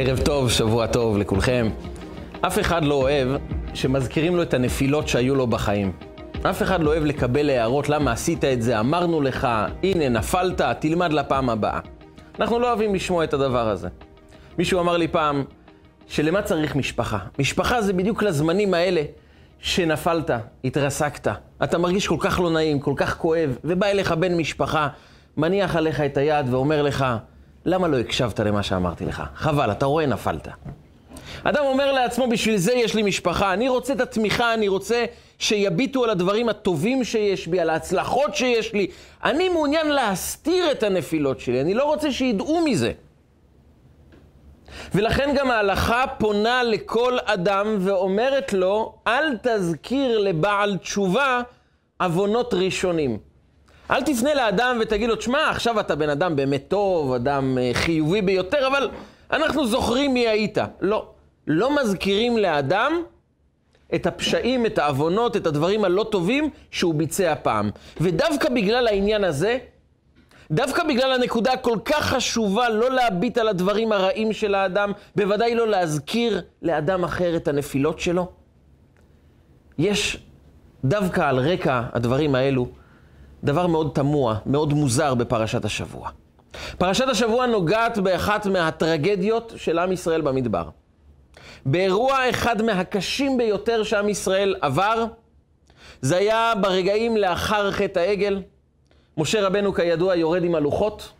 ערב טוב, שבוע טוב לכולכם. אף אחד לא אוהב שמזכירים לו את הנפילות שהיו לו בחיים. אף אחד לא אוהב לקבל הערות למה עשית את זה, אמרנו לך, הנה נפלת, תלמד לפעם הבאה. אנחנו לא אוהבים לשמוע את הדבר הזה. מישהו אמר לי פעם, שלמה צריך משפחה? משפחה זה בדיוק לזמנים האלה שנפלת, התרסקת, אתה מרגיש כל כך לא נעים, כל כך כואב, ובא אליך בן משפחה, מניח עליך את היד ואומר לך, למה לא הקשבת למה שאמרתי לך? חבל, אתה רואה, נפלת. אדם אומר לעצמו, בשביל זה יש לי משפחה, אני רוצה את התמיכה, אני רוצה שיביטו על הדברים הטובים שיש בי, על ההצלחות שיש לי. אני מעוניין להסתיר את הנפילות שלי, אני לא רוצה שידעו מזה. ולכן גם ההלכה פונה לכל אדם ואומרת לו, אל תזכיר לבעל תשובה עוונות ראשונים. אל תפנה לאדם ותגיד לו, תשמע, עכשיו אתה בן אדם באמת טוב, אדם אה, חיובי ביותר, אבל אנחנו זוכרים מי היית. לא. לא מזכירים לאדם את הפשעים, את העוונות, את הדברים הלא טובים שהוא ביצע פעם. ודווקא בגלל העניין הזה, דווקא בגלל הנקודה הכל כך חשובה לא להביט על הדברים הרעים של האדם, בוודאי לא להזכיר לאדם אחר את הנפילות שלו, יש דווקא על רקע הדברים האלו דבר מאוד תמוה, מאוד מוזר בפרשת השבוע. פרשת השבוע נוגעת באחת מהטרגדיות של עם ישראל במדבר. באירוע אחד מהקשים ביותר שעם ישראל עבר, זה היה ברגעים לאחר חטא העגל. משה רבנו כידוע יורד עם הלוחות,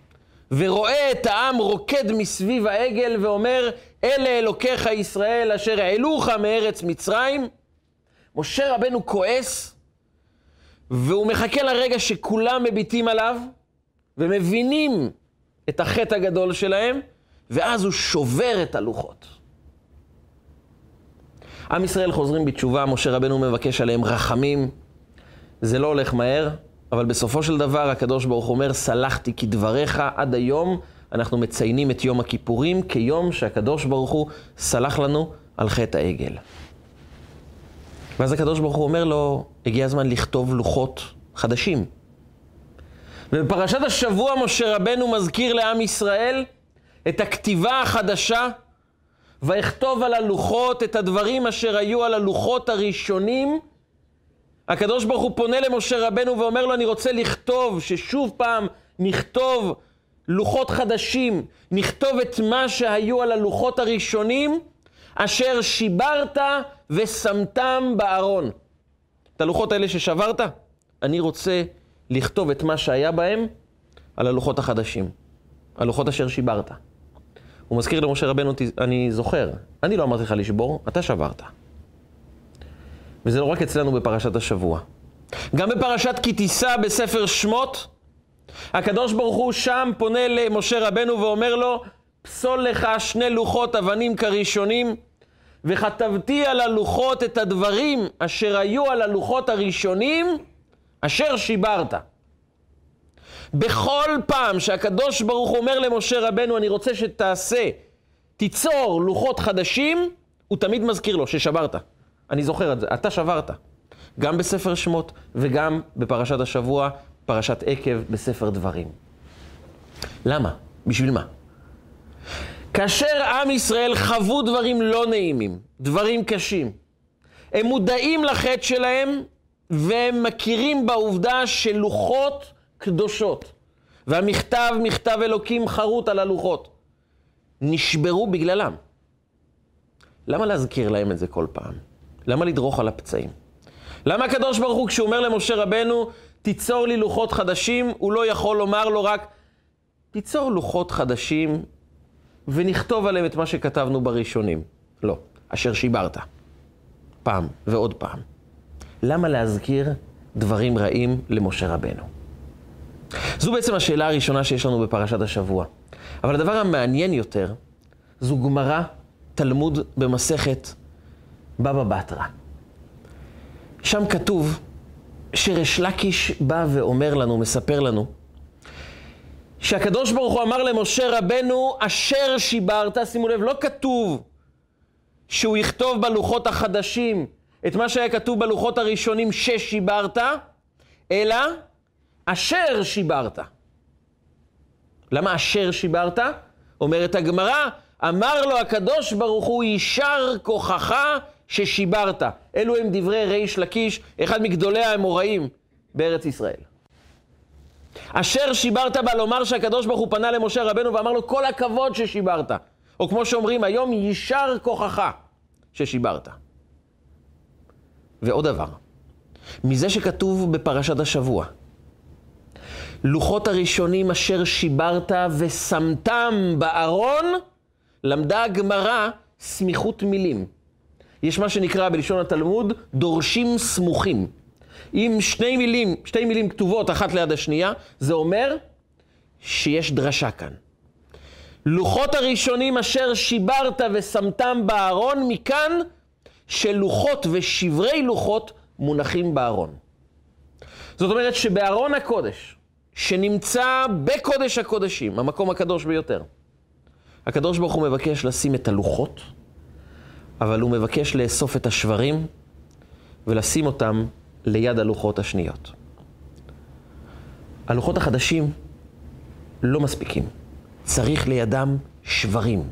ורואה את העם רוקד מסביב העגל ואומר, אלה אלוקיך ישראל אשר העלוך מארץ מצרים. משה רבנו כועס, והוא מחכה לרגע שכולם מביטים עליו ומבינים את החטא הגדול שלהם, ואז הוא שובר את הלוחות. עם ישראל חוזרים בתשובה, משה רבנו מבקש עליהם רחמים. זה לא הולך מהר, אבל בסופו של דבר הקדוש ברוך אומר, סלחתי כדבריך עד היום. אנחנו מציינים את יום הכיפורים כיום שהקדוש ברוך הוא סלח לנו על חטא העגל. ואז הקדוש ברוך הוא אומר לו, הגיע הזמן לכתוב לוחות חדשים. ובפרשת השבוע משה רבנו מזכיר לעם ישראל את הכתיבה החדשה, ויכתוב על הלוחות את הדברים אשר היו על הלוחות הראשונים. הקדוש ברוך הוא פונה למשה רבנו ואומר לו, אני רוצה לכתוב, ששוב פעם נכתוב לוחות חדשים, נכתוב את מה שהיו על הלוחות הראשונים, אשר שיברת ושמתם בארון. את הלוחות האלה ששברת, אני רוצה לכתוב את מה שהיה בהם על הלוחות החדשים, הלוחות אשר שיברת. הוא מזכיר למשה רבנו, אני זוכר, אני לא אמרתי לך לשבור, אתה שברת. וזה לא רק אצלנו בפרשת השבוע. גם בפרשת כי תישא בספר שמות, הקדוש ברוך הוא שם פונה למשה רבנו ואומר לו, פסול לך שני לוחות אבנים כראשונים, וכתבתי על הלוחות את הדברים אשר היו על הלוחות הראשונים, אשר שיברת. בכל פעם שהקדוש ברוך אומר למשה רבנו, אני רוצה שתעשה, תיצור לוחות חדשים, הוא תמיד מזכיר לו ששברת. אני זוכר את זה, אתה שברת. גם בספר שמות וגם בפרשת השבוע, פרשת עקב בספר דברים. למה? בשביל מה? כאשר עם ישראל חוו דברים לא נעימים, דברים קשים, הם מודעים לחטא שלהם והם מכירים בעובדה שלוחות קדושות, והמכתב, מכתב אלוקים חרוט על הלוחות, נשברו בגללם. למה להזכיר להם את זה כל פעם? למה לדרוך על הפצעים? למה הקדוש ברוך הוא, כשהוא אומר למשה רבנו, תיצור לי לוחות חדשים, הוא לא יכול לומר לו רק, תיצור לוחות חדשים ונכתוב עליהם את מה שכתבנו בראשונים. לא, אשר שיברת. פעם ועוד פעם. למה להזכיר דברים רעים למשה רבנו? זו בעצם השאלה הראשונה שיש לנו בפרשת השבוע. אבל הדבר המעניין יותר, זו גמרא, תלמוד במסכת בבא בתרא. שם כתוב שריש לקיש בא ואומר לנו, מספר לנו, שהקדוש ברוך הוא אמר למשה רבנו, אשר שיברת, שימו לב, לא כתוב שהוא יכתוב בלוחות החדשים את מה שהיה כתוב בלוחות הראשונים ששיברת, אלא אשר שיברת. למה אשר שיברת? אומרת הגמרא, אמר לו הקדוש ברוך הוא, יישר כוחך ששיברת. אלו הם דברי ריש לקיש, אחד מגדולי האמוראים בארץ ישראל. אשר שיברת בה לומר שהקדוש ברוך הוא פנה למשה רבנו ואמר לו, כל הכבוד ששיברת. או כמו שאומרים היום, יישר כוחך ששיברת. ועוד דבר, מזה שכתוב בפרשת השבוע, לוחות הראשונים אשר שיברת ושמתם בארון, למדה הגמרא סמיכות מילים. יש מה שנקרא בלשון התלמוד דורשים סמוכים. אם שני מילים, שתי מילים כתובות אחת ליד השנייה, זה אומר שיש דרשה כאן. לוחות הראשונים אשר שיברת ושמתם בארון, מכאן שלוחות ושברי לוחות מונחים בארון. זאת אומרת שבארון הקודש, שנמצא בקודש הקודשים, המקום הקדוש ביותר, הקדוש ברוך הוא מבקש לשים את הלוחות, אבל הוא מבקש לאסוף את השברים ולשים אותם ליד הלוחות השניות. הלוחות החדשים לא מספיקים, צריך לידם שברים.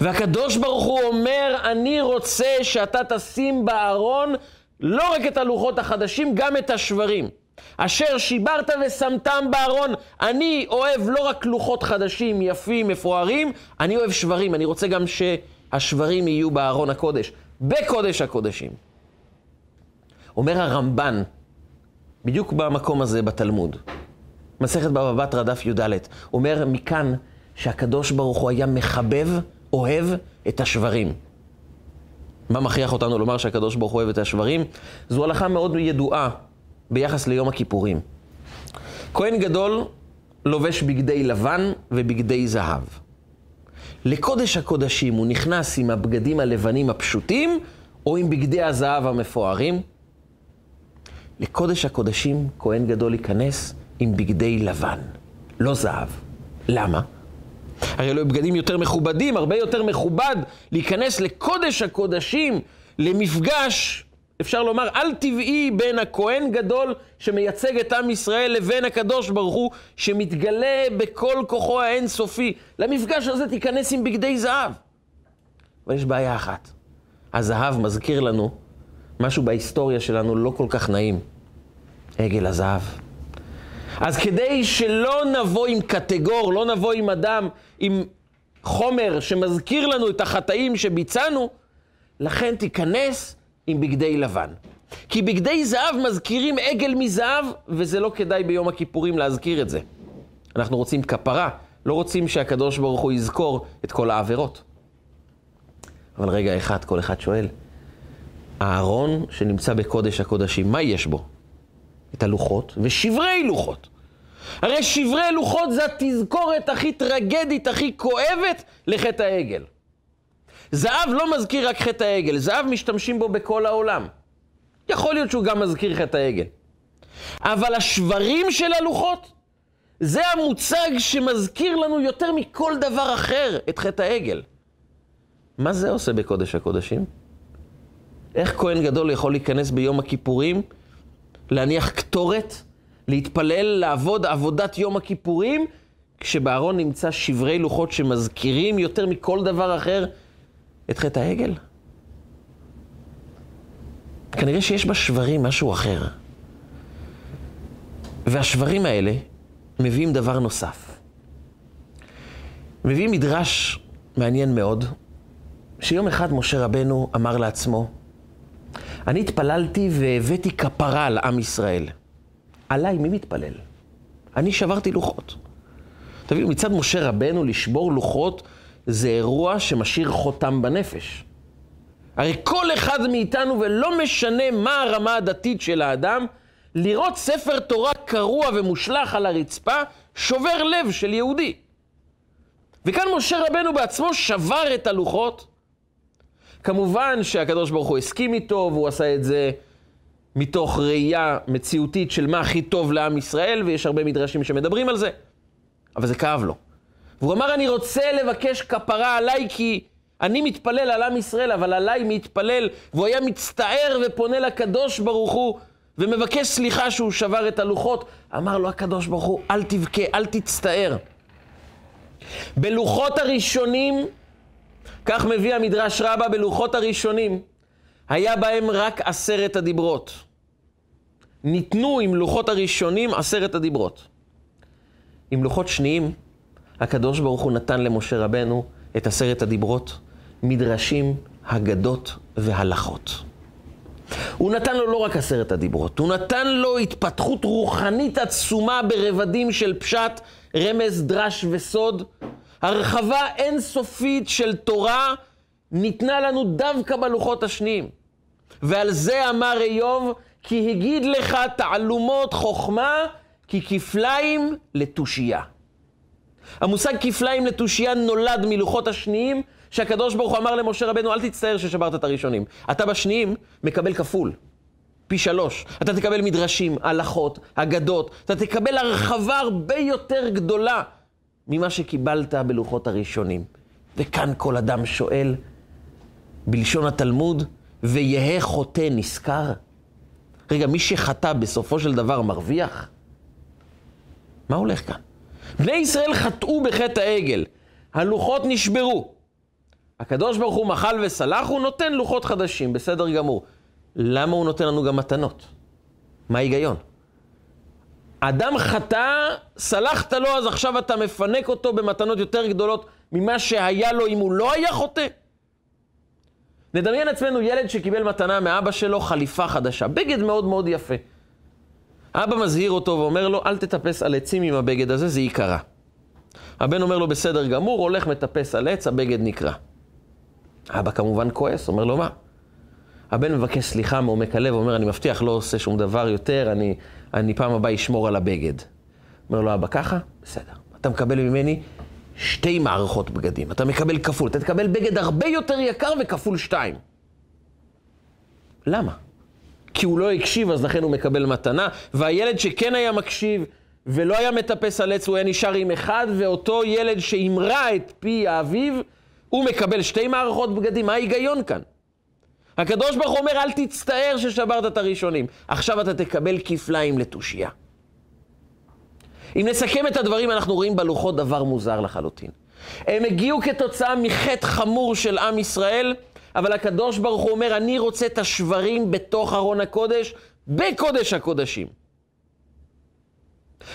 והקדוש ברוך הוא אומר, אני רוצה שאתה תשים בארון לא רק את הלוחות החדשים, גם את השברים. אשר שיברת ושמתם בארון. אני אוהב לא רק לוחות חדשים, יפים, מפוארים, אני אוהב שברים. אני רוצה גם שהשברים יהיו בארון הקודש, בקודש הקודשים. אומר הרמב"ן, בדיוק במקום הזה בתלמוד, מסכת בבא בתרא דף י"ד, אומר מכאן שהקדוש ברוך הוא היה מחבב, אוהב את השברים. מה מכריח אותנו לומר שהקדוש ברוך הוא אוהב את השברים? זו הלכה מאוד ידועה ביחס ליום הכיפורים. כהן גדול לובש בגדי לבן ובגדי זהב. לקודש הקודשים הוא נכנס עם הבגדים הלבנים הפשוטים, או עם בגדי הזהב המפוארים. לקודש הקודשים כהן גדול ייכנס עם בגדי לבן, לא זהב. למה? הרי אלו בגדים יותר מכובדים, הרבה יותר מכובד להיכנס לקודש הקודשים, למפגש אפשר לומר, על-טבעי בין הכהן גדול שמייצג את עם ישראל לבין הקדוש ברוך הוא שמתגלה בכל כוחו האינסופי. למפגש הזה תיכנס עם בגדי זהב. אבל יש בעיה אחת. הזהב מזכיר לנו משהו בהיסטוריה שלנו לא כל כך נעים. עגל הזהב. אז כדי שלא נבוא עם קטגור, לא נבוא עם אדם, עם חומר שמזכיר לנו את החטאים שביצענו, לכן תיכנס עם בגדי לבן. כי בגדי זהב מזכירים עגל מזהב, וזה לא כדאי ביום הכיפורים להזכיר את זה. אנחנו רוצים כפרה, לא רוצים שהקדוש ברוך הוא יזכור את כל העבירות. אבל רגע אחד, כל אחד שואל, הארון שנמצא בקודש הקודשים, מה יש בו? את הלוחות ושברי לוחות. הרי שברי לוחות זה התזכורת הכי טרגדית, הכי כואבת לחטא העגל. זהב לא מזכיר רק חטא העגל, זהב משתמשים בו בכל העולם. יכול להיות שהוא גם מזכיר חטא העגל. אבל השברים של הלוחות, זה המוצג שמזכיר לנו יותר מכל דבר אחר את חטא העגל. מה זה עושה בקודש הקודשים? איך כהן גדול יכול להיכנס ביום הכיפורים, להניח קטורת, להתפלל, לעבוד עבודת יום הכיפורים, כשבארון נמצא שברי לוחות שמזכירים יותר מכל דבר אחר את חטא העגל? כנראה שיש בשברים משהו אחר. והשברים האלה מביאים דבר נוסף. מביאים מדרש מעניין מאוד, שיום אחד משה רבנו אמר לעצמו, אני התפללתי והבאתי כפרה על עם ישראל. עליי מי מתפלל? אני שברתי לוחות. תבינו, מצד משה רבנו לשבור לוחות זה אירוע שמשאיר חותם בנפש. הרי כל אחד מאיתנו, ולא משנה מה הרמה הדתית של האדם, לראות ספר תורה קרוע ומושלך על הרצפה, שובר לב של יהודי. וכאן משה רבנו בעצמו שבר את הלוחות. כמובן שהקדוש ברוך הוא הסכים איתו, והוא עשה את זה מתוך ראייה מציאותית של מה הכי טוב לעם ישראל, ויש הרבה מדרשים שמדברים על זה, אבל זה כאב לו. והוא אמר, אני רוצה לבקש כפרה עליי כי אני מתפלל על עם ישראל, אבל עליי מתפלל. והוא היה מצטער ופונה לקדוש ברוך הוא ומבקש סליחה שהוא שבר את הלוחות. אמר לו הקדוש ברוך הוא, אל תבכה, אל תצטער. בלוחות הראשונים, כך מביא המדרש רבה, בלוחות הראשונים, היה בהם רק עשרת הדיברות. ניתנו עם לוחות הראשונים עשרת הדיברות. עם לוחות שניים, הקדוש ברוך הוא נתן למשה רבנו את עשרת הדיברות, מדרשים, הגדות והלכות. הוא נתן לו לא רק עשרת הדיברות, הוא נתן לו התפתחות רוחנית עצומה ברבדים של פשט, רמז, דרש וסוד. הרחבה אינסופית של תורה ניתנה לנו דווקא בלוחות השניים. ועל זה אמר איוב, כי הגיד לך תעלומות חוכמה, כי כפליים לתושייה. המושג כפליים לתושייה נולד מלוחות השניים, שהקדוש ברוך הוא אמר למשה רבנו, אל תצטער ששברת את הראשונים. אתה בשניים מקבל כפול, פי שלוש. אתה תקבל מדרשים, הלכות, אגדות, אתה תקבל הרחבה הרבה יותר גדולה ממה שקיבלת בלוחות הראשונים. וכאן כל אדם שואל, בלשון התלמוד, ויהא חוטא נשכר? רגע, מי שחטא בסופו של דבר מרוויח? מה הולך כאן? בני ישראל חטאו בחטא העגל, הלוחות נשברו. הקדוש ברוך הוא מחל וסלח, הוא נותן לוחות חדשים, בסדר גמור. למה הוא נותן לנו גם מתנות? מה ההיגיון? אדם חטא, סלחת לו, אז עכשיו אתה מפנק אותו במתנות יותר גדולות ממה שהיה לו אם הוא לא היה חוטא? נדמיין עצמנו ילד שקיבל מתנה מאבא שלו חליפה חדשה, בגד מאוד מאוד יפה. אבא מזהיר אותו ואומר לו, אל תטפס על עצים עם הבגד הזה, זה ייקרע. הבן אומר לו, בסדר גמור, הולך מטפס על עץ, הבגד נקרע. אבא כמובן כועס, אומר לו, מה? הבן מבקש סליחה מעומק הלב, אומר, אני מבטיח, לא עושה שום דבר יותר, אני, אני פעם הבאה אשמור על הבגד. אומר לו, אבא, ככה? בסדר. אתה מקבל ממני שתי מערכות בגדים. אתה מקבל כפול. אתה תקבל בגד הרבה יותר יקר וכפול שתיים. למה? כי הוא לא הקשיב, אז לכן הוא מקבל מתנה. והילד שכן היה מקשיב ולא היה מטפס על עץ, הוא היה נשאר עם אחד, ואותו ילד שהמרה את פי האביב, הוא מקבל שתי מערכות בגדים. מה ההיגיון כאן? הקדוש ברוך הוא אומר, אל תצטער ששברת את הראשונים. עכשיו אתה תקבל כפליים לתושייה. אם נסכם את הדברים, אנחנו רואים בלוחות דבר מוזר לחלוטין. הם הגיעו כתוצאה מחטא חמור של עם ישראל, אבל הקדוש ברוך הוא אומר, אני רוצה את השברים בתוך ארון הקודש, בקודש הקודשים.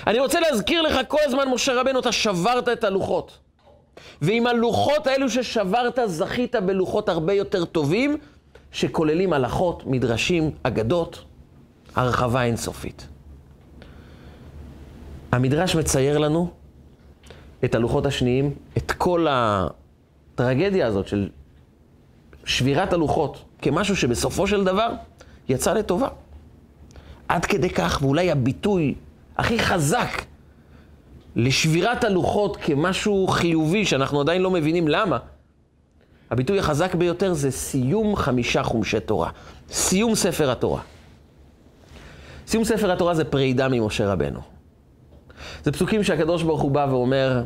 אני רוצה להזכיר לך כל הזמן, משה רבנו, אתה שברת את הלוחות. ועם הלוחות האלו ששברת, זכית בלוחות הרבה יותר טובים, שכוללים הלכות, מדרשים, אגדות, הרחבה אינסופית. המדרש מצייר לנו את הלוחות השניים, את כל הטרגדיה הזאת של שבירת הלוחות, כמשהו שבסופו של דבר יצא לטובה. עד כדי כך, ואולי הביטוי הכי חזק לשבירת הלוחות כמשהו חיובי, שאנחנו עדיין לא מבינים למה, הביטוי החזק ביותר זה סיום חמישה חומשי תורה. סיום ספר התורה. סיום ספר התורה זה פרידה ממשה רבנו. זה פסוקים שהקדוש ברוך הוא בא ואומר,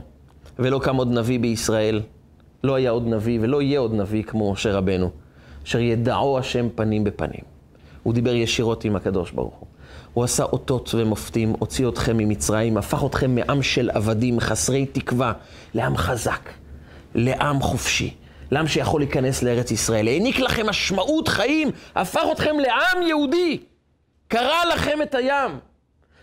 ולא קם עוד נביא בישראל, לא היה עוד נביא ולא יהיה עוד נביא כמו משה רבנו, אשר ידעו השם פנים בפנים. הוא דיבר ישירות עם הקדוש ברוך הוא. הוא עשה אותות ומופתים, הוציא אתכם ממצרים, הפך אתכם מעם של עבדים חסרי תקווה, לעם חזק, לעם חופשי, לעם שיכול להיכנס לארץ ישראל, העניק לכם משמעות חיים, הפך אתכם לעם יהודי, קרע לכם את הים,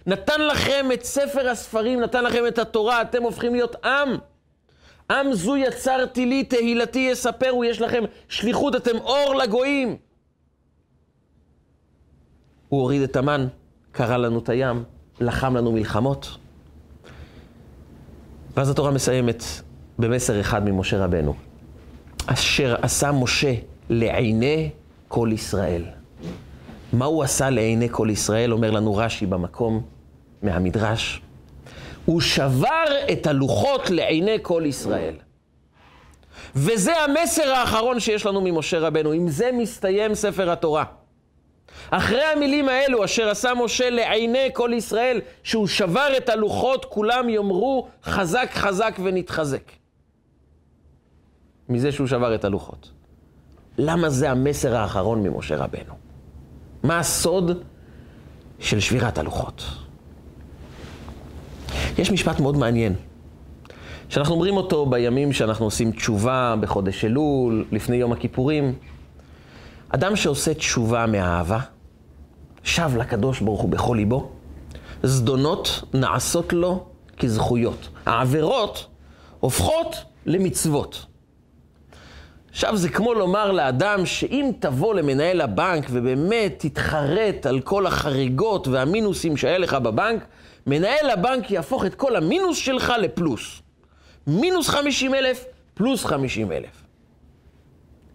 נתן לכם את ספר הספרים, נתן לכם את התורה, אתם הופכים להיות עם. עם זו יצרתי לי, תהילתי יספרו, יש לכם שליחות, אתם אור לגויים. הוא הוריד את המן, קרא לנו את הים, לחם לנו מלחמות. ואז התורה מסיימת במסר אחד ממשה רבנו. אשר עשה משה לעיני כל ישראל. מה הוא עשה לעיני כל ישראל, אומר לנו רש"י במקום. מהמדרש, הוא שבר את הלוחות לעיני כל ישראל. וזה המסר האחרון שיש לנו ממשה רבנו, עם זה מסתיים ספר התורה. אחרי המילים האלו, אשר עשה משה לעיני כל ישראל, שהוא שבר את הלוחות, כולם יאמרו חזק חזק ונתחזק. מזה שהוא שבר את הלוחות. למה זה המסר האחרון ממשה רבנו? מה הסוד של שבירת הלוחות? יש משפט מאוד מעניין, שאנחנו אומרים אותו בימים שאנחנו עושים תשובה, בחודש אלול, לפני יום הכיפורים. אדם שעושה תשובה מאהבה, שב לקדוש ברוך הוא בכל ליבו, זדונות נעשות לו כזכויות. העבירות הופכות למצוות. עכשיו זה כמו לומר לאדם שאם תבוא למנהל הבנק ובאמת תתחרט על כל החריגות והמינוסים שהיה לך בבנק, מנהל הבנק יהפוך את כל המינוס שלך לפלוס. מינוס 50 אלף, פלוס 50 אלף.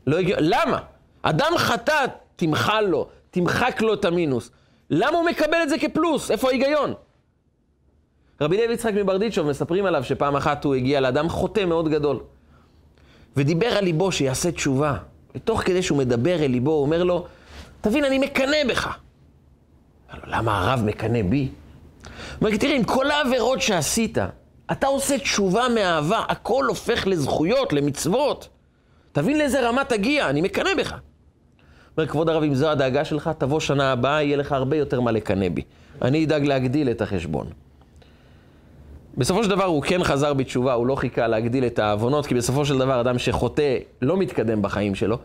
לא הגיע... למה? אדם חטא, תמחל לו, תמחק לו את המינוס. למה הוא מקבל את זה כפלוס? איפה ההיגיון? רבי לוי יצחק מברדיצ'וב, מספרים עליו שפעם אחת הוא הגיע לאדם חוטא מאוד גדול. ודיבר על ליבו שיעשה תשובה. ותוך כדי שהוא מדבר אל ליבו, הוא אומר לו, תבין, אני מקנא בך. לו, למה הרב מקנא בי? הוא אומר, תראה, עם כל העבירות שעשית, אתה עושה תשובה מאהבה, הכל הופך לזכויות, למצוות. תבין לאיזה רמה תגיע, אני מקנא בך. אומר, כבוד הרב, אם זו הדאגה שלך, תבוא שנה הבאה, יהיה לך הרבה יותר מה לקנא בי. אני אדאג להגדיל את החשבון. בסופו של דבר הוא כן חזר בתשובה, הוא לא חיכה להגדיל את העוונות, כי בסופו של דבר אדם שחוטא לא מתקדם בחיים שלו.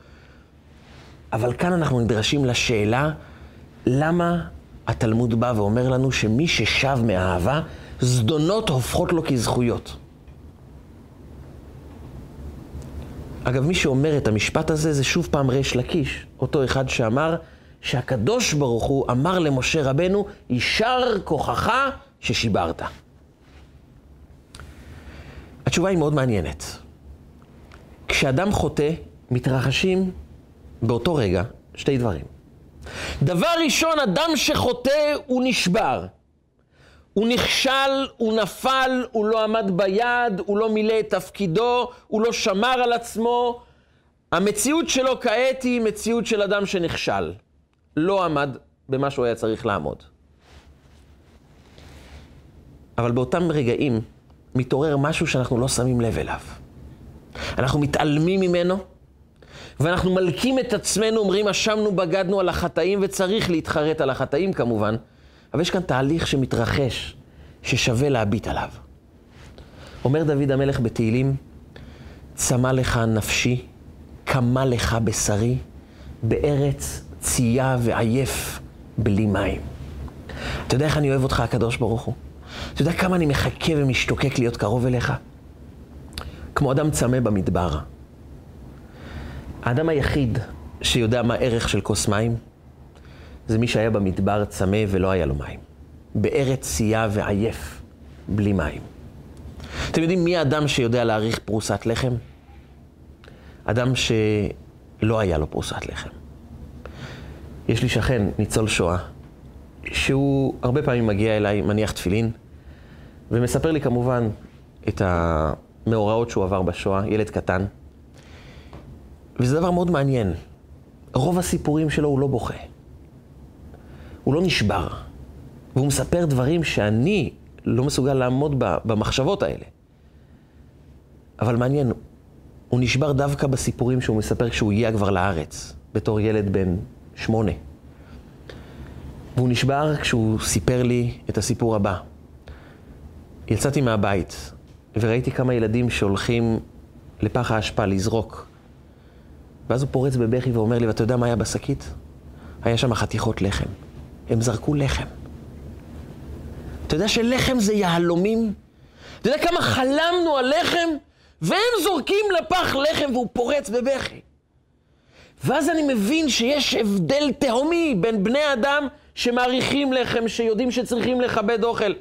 אבל כאן אנחנו נדרשים לשאלה, למה התלמוד בא ואומר לנו שמי ששב מאהבה, זדונות הופכות לו כזכויות. אגב, מי שאומר את המשפט הזה זה שוב פעם ריש לקיש, אותו אחד שאמר שהקדוש ברוך הוא אמר למשה רבנו, יישר כוחך ששיברת. התשובה היא מאוד מעניינת. כשאדם חוטא, מתרחשים באותו רגע שתי דברים. דבר ראשון, אדם שחוטא הוא נשבר. הוא נכשל, הוא נפל, הוא לא עמד ביד, הוא לא מילא את תפקידו, הוא לא שמר על עצמו. המציאות שלו כעת היא מציאות של אדם שנכשל. לא עמד במה שהוא היה צריך לעמוד. אבל באותם רגעים מתעורר משהו שאנחנו לא שמים לב אליו. אנחנו מתעלמים ממנו, ואנחנו מלקים את עצמנו, אומרים, אשמנו, בגדנו על החטאים, וצריך להתחרט על החטאים כמובן, אבל יש כאן תהליך שמתרחש, ששווה להביט עליו. אומר דוד המלך בתהילים, צמא לך נפשי, קמה לך בשרי, בארץ צייה ועייף בלי מים. אתה יודע איך אני אוהב אותך, הקדוש ברוך הוא? אתה יודע כמה אני מחכה ומשתוקק להיות קרוב אליך? כמו אדם צמא במדבר. האדם היחיד שיודע מה ערך של כוס מים, זה מי שהיה במדבר צמא ולא היה לו מים. בארץ צייה ועייף, בלי מים. אתם יודעים מי האדם שיודע להעריך פרוסת לחם? אדם שלא היה לו פרוסת לחם. יש לי שכן, ניצול שואה, שהוא הרבה פעמים מגיע אליי, מניח תפילין, ומספר לי כמובן את המאורעות שהוא עבר בשואה, ילד קטן. וזה דבר מאוד מעניין. רוב הסיפורים שלו הוא לא בוכה. הוא לא נשבר. והוא מספר דברים שאני לא מסוגל לעמוד במחשבות האלה. אבל מעניין, הוא נשבר דווקא בסיפורים שהוא מספר כשהוא הגיע כבר לארץ, בתור ילד בן שמונה. והוא נשבר כשהוא סיפר לי את הסיפור הבא. יצאתי מהבית וראיתי כמה ילדים שהולכים לפח האשפה לזרוק. ואז הוא פורץ בבכי ואומר לי, ואתה יודע מה היה בשקית? היה שם חתיכות לחם. הם זרקו לחם. אתה יודע שלחם זה יהלומים? אתה יודע כמה חלמנו על לחם? והם זורקים לפח לחם והוא פורץ בבכי. ואז אני מבין שיש הבדל תהומי בין בני אדם שמעריכים לחם, שיודעים שצריכים לכבד אוכל.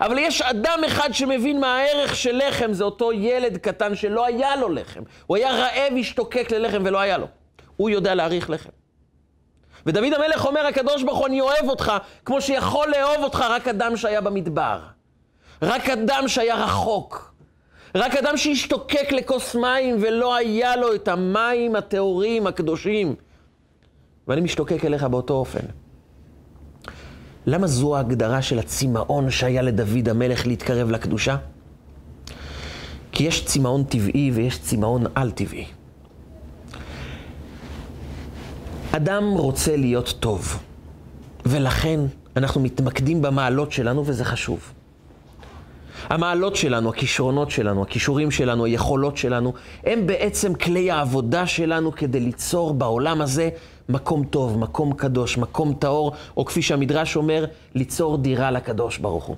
אבל יש אדם אחד שמבין מה הערך של לחם, זה אותו ילד קטן שלא היה לו לחם. הוא היה רעב, השתוקק ללחם ולא היה לו. הוא יודע להעריך לחם. ודוד המלך אומר, הקדוש ברוך הוא, אני אוהב אותך, כמו שיכול לאהוב אותך רק אדם שהיה במדבר. רק אדם שהיה רחוק. רק אדם שהשתוקק לכוס מים ולא היה לו את המים הטהורים, הקדושים. ואני משתוקק אליך באותו אופן. למה זו ההגדרה של הצמאון שהיה לדוד המלך להתקרב לקדושה? כי יש צמאון טבעי ויש צמאון על-טבעי. אדם רוצה להיות טוב, ולכן אנחנו מתמקדים במעלות שלנו וזה חשוב. המעלות שלנו, הכישרונות שלנו, הכישורים שלנו, היכולות שלנו, הם בעצם כלי העבודה שלנו כדי ליצור בעולם הזה מקום טוב, מקום קדוש, מקום טהור, או כפי שהמדרש אומר, ליצור דירה לקדוש ברוך הוא.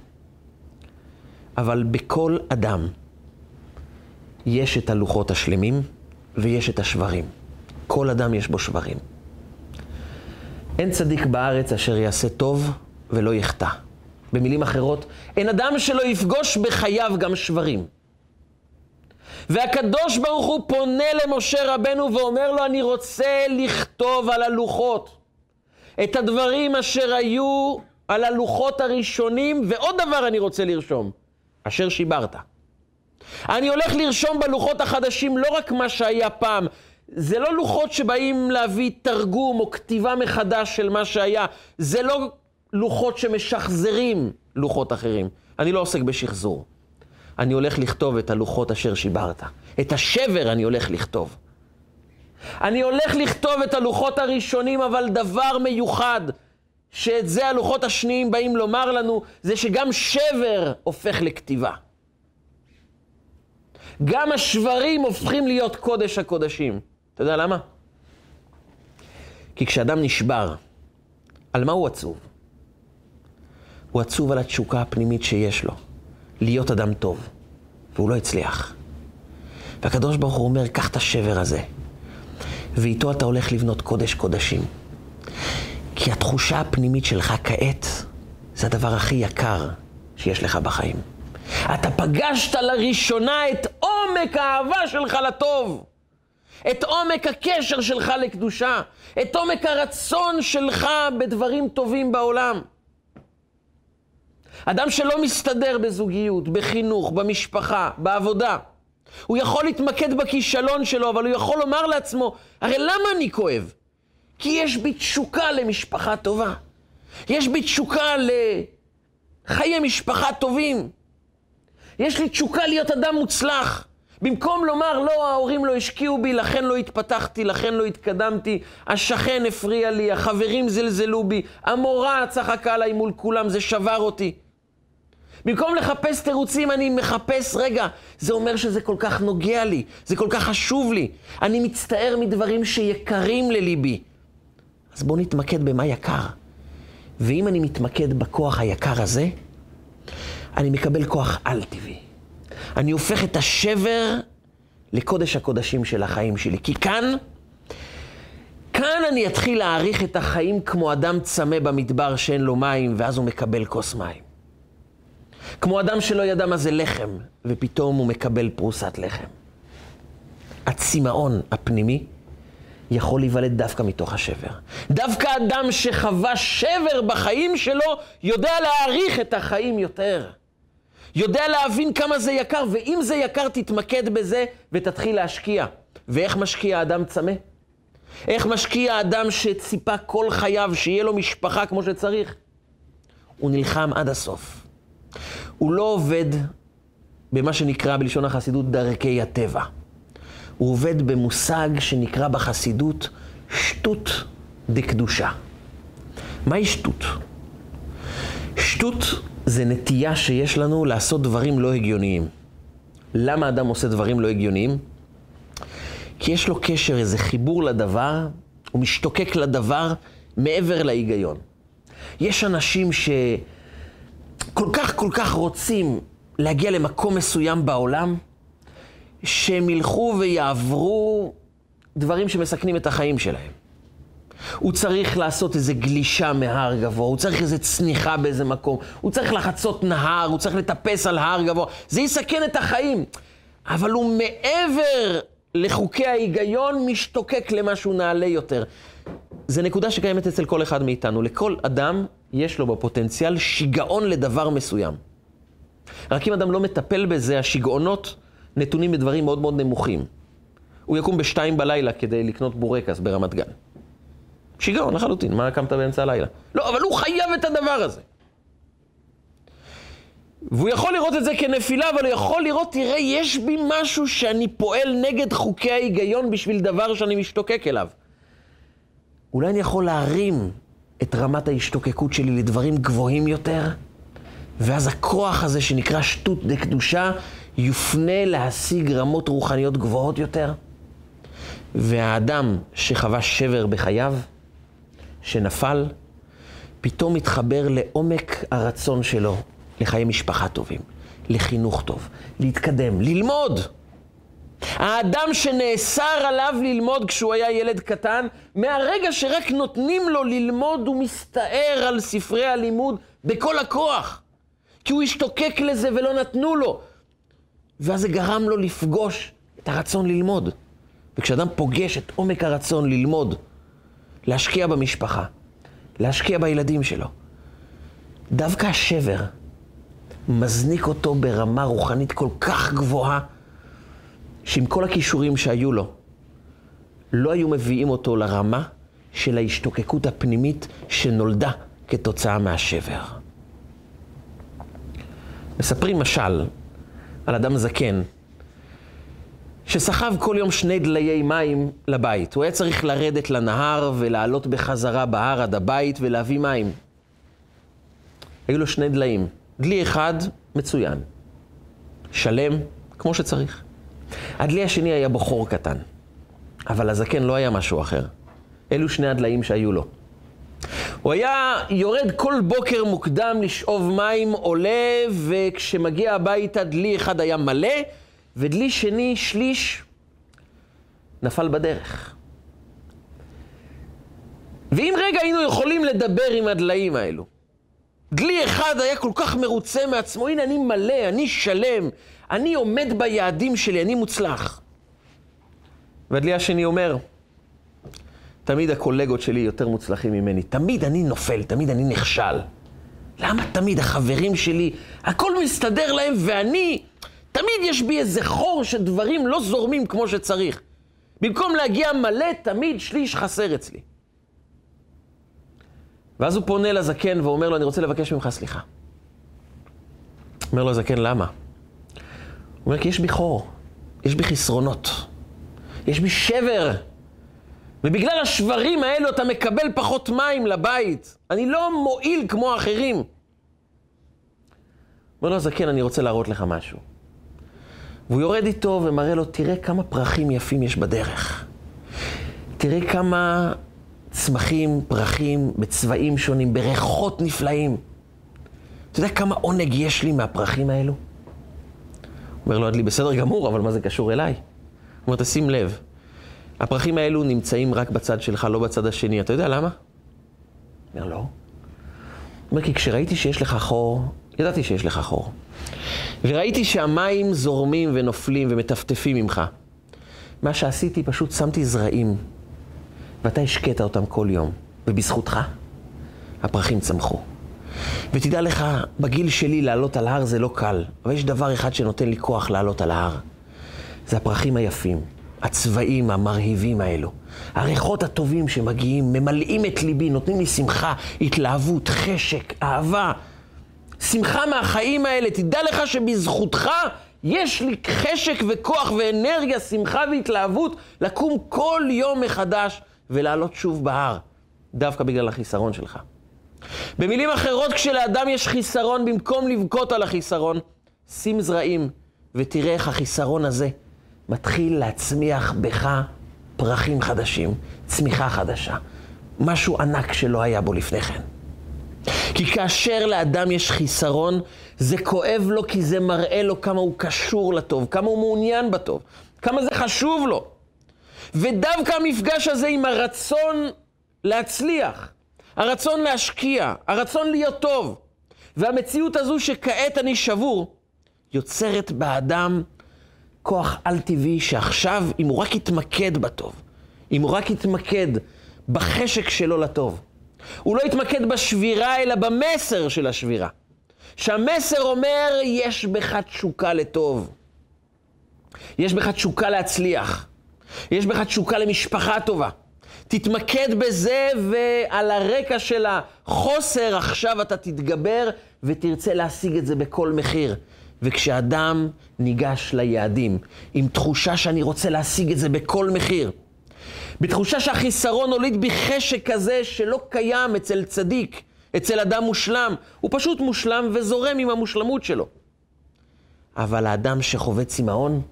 אבל בכל אדם יש את הלוחות השלמים ויש את השברים. כל אדם יש בו שברים. אין צדיק בארץ אשר יעשה טוב ולא יחטא. במילים אחרות, אין אדם שלא יפגוש בחייו גם שברים. והקדוש ברוך הוא פונה למשה רבנו ואומר לו, אני רוצה לכתוב על הלוחות את הדברים אשר היו על הלוחות הראשונים, ועוד דבר אני רוצה לרשום, אשר שיברת. אני הולך לרשום בלוחות החדשים לא רק מה שהיה פעם, זה לא לוחות שבאים להביא תרגום או כתיבה מחדש של מה שהיה, זה לא לוחות שמשחזרים לוחות אחרים. אני לא עוסק בשחזור. אני הולך לכתוב את הלוחות אשר שיברת. את השבר אני הולך לכתוב. אני הולך לכתוב את הלוחות הראשונים, אבל דבר מיוחד, שאת זה הלוחות השניים באים לומר לנו, זה שגם שבר הופך לכתיבה. גם השברים הופכים להיות קודש הקודשים. אתה יודע למה? כי כשאדם נשבר, על מה הוא עצוב? הוא עצוב על התשוקה הפנימית שיש לו, להיות אדם טוב, והוא לא הצליח. והקדוש ברוך הוא אומר, קח את השבר הזה, ואיתו אתה הולך לבנות קודש קודשים. כי התחושה הפנימית שלך כעת, זה הדבר הכי יקר שיש לך בחיים. אתה פגשת לראשונה את עומק האהבה שלך לטוב. את עומק הקשר שלך לקדושה, את עומק הרצון שלך בדברים טובים בעולם. אדם שלא מסתדר בזוגיות, בחינוך, במשפחה, בעבודה, הוא יכול להתמקד בכישלון שלו, אבל הוא יכול לומר לעצמו, הרי למה אני כואב? כי יש בי תשוקה למשפחה טובה. יש בי תשוקה לחיי משפחה טובים. יש לי תשוקה להיות אדם מוצלח. במקום לומר, לא, ההורים לא השקיעו בי, לכן לא התפתחתי, לכן לא התקדמתי, השכן הפריע לי, החברים זלזלו בי, המורה צחקה עליי מול כולם, זה שבר אותי. במקום לחפש תירוצים, אני מחפש, רגע, זה אומר שזה כל כך נוגע לי, זה כל כך חשוב לי. אני מצטער מדברים שיקרים לליבי. אז בואו נתמקד במה יקר. ואם אני מתמקד בכוח היקר הזה, אני מקבל כוח על-טבעי. אני הופך את השבר לקודש הקודשים של החיים שלי. כי כאן, כאן אני אתחיל להעריך את החיים כמו אדם צמא במדבר שאין לו מים, ואז הוא מקבל כוס מים. כמו אדם שלא ידע מה זה לחם, ופתאום הוא מקבל פרוסת לחם. הצמאון הפנימי יכול להיוולד דווקא מתוך השבר. דווקא אדם שחווה שבר בחיים שלו, יודע להעריך את החיים יותר. יודע להבין כמה זה יקר, ואם זה יקר, תתמקד בזה ותתחיל להשקיע. ואיך משקיע אדם צמא? איך משקיע אדם שציפה כל חייו שיהיה לו משפחה כמו שצריך? הוא נלחם עד הסוף. הוא לא עובד במה שנקרא בלשון החסידות דרכי הטבע. הוא עובד במושג שנקרא בחסידות שטות דקדושה. מהי שטות? שטות זה נטייה שיש לנו לעשות דברים לא הגיוניים. למה אדם עושה דברים לא הגיוניים? כי יש לו קשר, איזה חיבור לדבר, הוא משתוקק לדבר מעבר להיגיון. יש אנשים שכל כך כל כך רוצים להגיע למקום מסוים בעולם, שהם ילכו ויעברו דברים שמסכנים את החיים שלהם. הוא צריך לעשות איזה גלישה מהר גבוה, הוא צריך איזה צניחה באיזה מקום, הוא צריך לחצות נהר, הוא צריך לטפס על הר גבוה. זה יסכן את החיים. אבל הוא מעבר לחוקי ההיגיון, משתוקק למשהו נעלה יותר. זו נקודה שקיימת אצל כל אחד מאיתנו. לכל אדם יש לו בפוטנציאל שיגעון לדבר מסוים. רק אם אדם לא מטפל בזה, השיגעונות נתונים בדברים מאוד מאוד נמוכים. הוא יקום בשתיים בלילה כדי לקנות בורקס ברמת גן. שיגעון לחלוטין, מה קמת באמצע הלילה? לא, אבל הוא חייב את הדבר הזה. והוא יכול לראות את זה כנפילה, אבל הוא יכול לראות, תראה, יש בי משהו שאני פועל נגד חוקי ההיגיון בשביל דבר שאני משתוקק אליו. אולי אני יכול להרים את רמת ההשתוקקות שלי לדברים גבוהים יותר, ואז הכוח הזה שנקרא שטות דקדושה יופנה להשיג רמות רוחניות גבוהות יותר. והאדם שחווה שבר בחייו, שנפל, פתאום מתחבר לעומק הרצון שלו לחיי משפחה טובים, לחינוך טוב, להתקדם, ללמוד. האדם שנאסר עליו ללמוד כשהוא היה ילד קטן, מהרגע שרק נותנים לו ללמוד, הוא מסתער על ספרי הלימוד בכל הכוח. כי הוא השתוקק לזה ולא נתנו לו. ואז זה גרם לו לפגוש את הרצון ללמוד. וכשאדם פוגש את עומק הרצון ללמוד, להשקיע במשפחה, להשקיע בילדים שלו, דווקא השבר מזניק אותו ברמה רוחנית כל כך גבוהה, שעם כל הכישורים שהיו לו, לא היו מביאים אותו לרמה של ההשתוקקות הפנימית שנולדה כתוצאה מהשבר. מספרים משל על אדם זקן, שסחב כל יום שני דליי מים לבית. הוא היה צריך לרדת לנהר ולעלות בחזרה בהר עד הבית ולהביא מים. היו לו שני דליים. דלי אחד מצוין, שלם, כמו שצריך. הדלי השני היה בו חור קטן, אבל הזקן לא היה משהו אחר. אלו שני הדליים שהיו לו. הוא היה יורד כל בוקר מוקדם לשאוב מים, עולה, וכשמגיע הביתה דלי אחד היה מלא, ודלי שני, שליש, נפל בדרך. ואם רגע היינו יכולים לדבר עם הדליים האלו, דלי אחד היה כל כך מרוצה מעצמו, הנה אני מלא, אני שלם, אני עומד ביעדים שלי, אני מוצלח. והדלי השני אומר, תמיד הקולגות שלי יותר מוצלחים ממני, תמיד אני נופל, תמיד אני נכשל. למה תמיד החברים שלי, הכל מסתדר להם ואני, תמיד יש בי איזה חור שדברים לא זורמים כמו שצריך. במקום להגיע מלא, תמיד שליש חסר אצלי. ואז הוא פונה לזקן ואומר לו, אני רוצה לבקש ממך סליחה. אומר לו הזקן, למה? אומר, כי יש בי חור, יש בי חסרונות, יש בי שבר. ובגלל השברים האלו אתה מקבל פחות מים לבית. אני לא מועיל כמו האחרים. אומר לו הזקן, אני רוצה להראות לך משהו. והוא יורד איתו ומראה לו, תראה כמה פרחים יפים יש בדרך. תראה כמה צמחים, פרחים, בצבעים שונים, בריחות נפלאים. אתה יודע כמה עונג יש לי מהפרחים האלו? אומר לו, לי בסדר גמור, אבל מה זה קשור אליי? הוא אומר, תשים לב, הפרחים האלו נמצאים רק בצד שלך, לא בצד השני. אתה יודע למה? אומר, לא. אומר, כי כשראיתי שיש לך חור, ידעתי שיש לך חור. וראיתי שהמים זורמים ונופלים ומטפטפים ממך. מה שעשיתי, פשוט שמתי זרעים, ואתה השקית אותם כל יום, ובזכותך הפרחים צמחו. ותדע לך, בגיל שלי לעלות על הר זה לא קל, אבל יש דבר אחד שנותן לי כוח לעלות על ההר. זה הפרחים היפים, הצבעים המרהיבים האלו. הריחות הטובים שמגיעים, ממלאים את ליבי, נותנים לי שמחה, התלהבות, חשק, אהבה. שמחה מהחיים האלה. תדע לך שבזכותך יש לי חשק וכוח ואנרגיה, שמחה והתלהבות לקום כל יום מחדש ולעלות שוב בהר, דווקא בגלל החיסרון שלך. במילים אחרות, כשלאדם יש חיסרון, במקום לבכות על החיסרון, שים זרעים ותראה איך החיסרון הזה מתחיל להצמיח בך פרחים חדשים, צמיחה חדשה. משהו ענק שלא היה בו לפני כן. כי כאשר לאדם יש חיסרון, זה כואב לו כי זה מראה לו כמה הוא קשור לטוב, כמה הוא מעוניין בטוב, כמה זה חשוב לו. ודווקא המפגש הזה עם הרצון להצליח, הרצון להשקיע, הרצון להיות טוב, והמציאות הזו שכעת אני שבור, יוצרת באדם כוח על-טבעי שעכשיו, אם הוא רק יתמקד בטוב, אם הוא רק יתמקד בחשק שלו לטוב, הוא לא יתמקד בשבירה, אלא במסר של השבירה. שהמסר אומר, יש בך תשוקה לטוב. יש בך תשוקה להצליח. יש בך תשוקה למשפחה טובה. תתמקד בזה, ועל הרקע של החוסר עכשיו אתה תתגבר ותרצה להשיג את זה בכל מחיר. וכשאדם ניגש ליעדים עם תחושה שאני רוצה להשיג את זה בכל מחיר, בתחושה שהחיסרון הוליד בי חשק כזה שלא קיים אצל צדיק, אצל אדם מושלם. הוא פשוט מושלם וזורם עם המושלמות שלו. אבל האדם שחווה צמאון,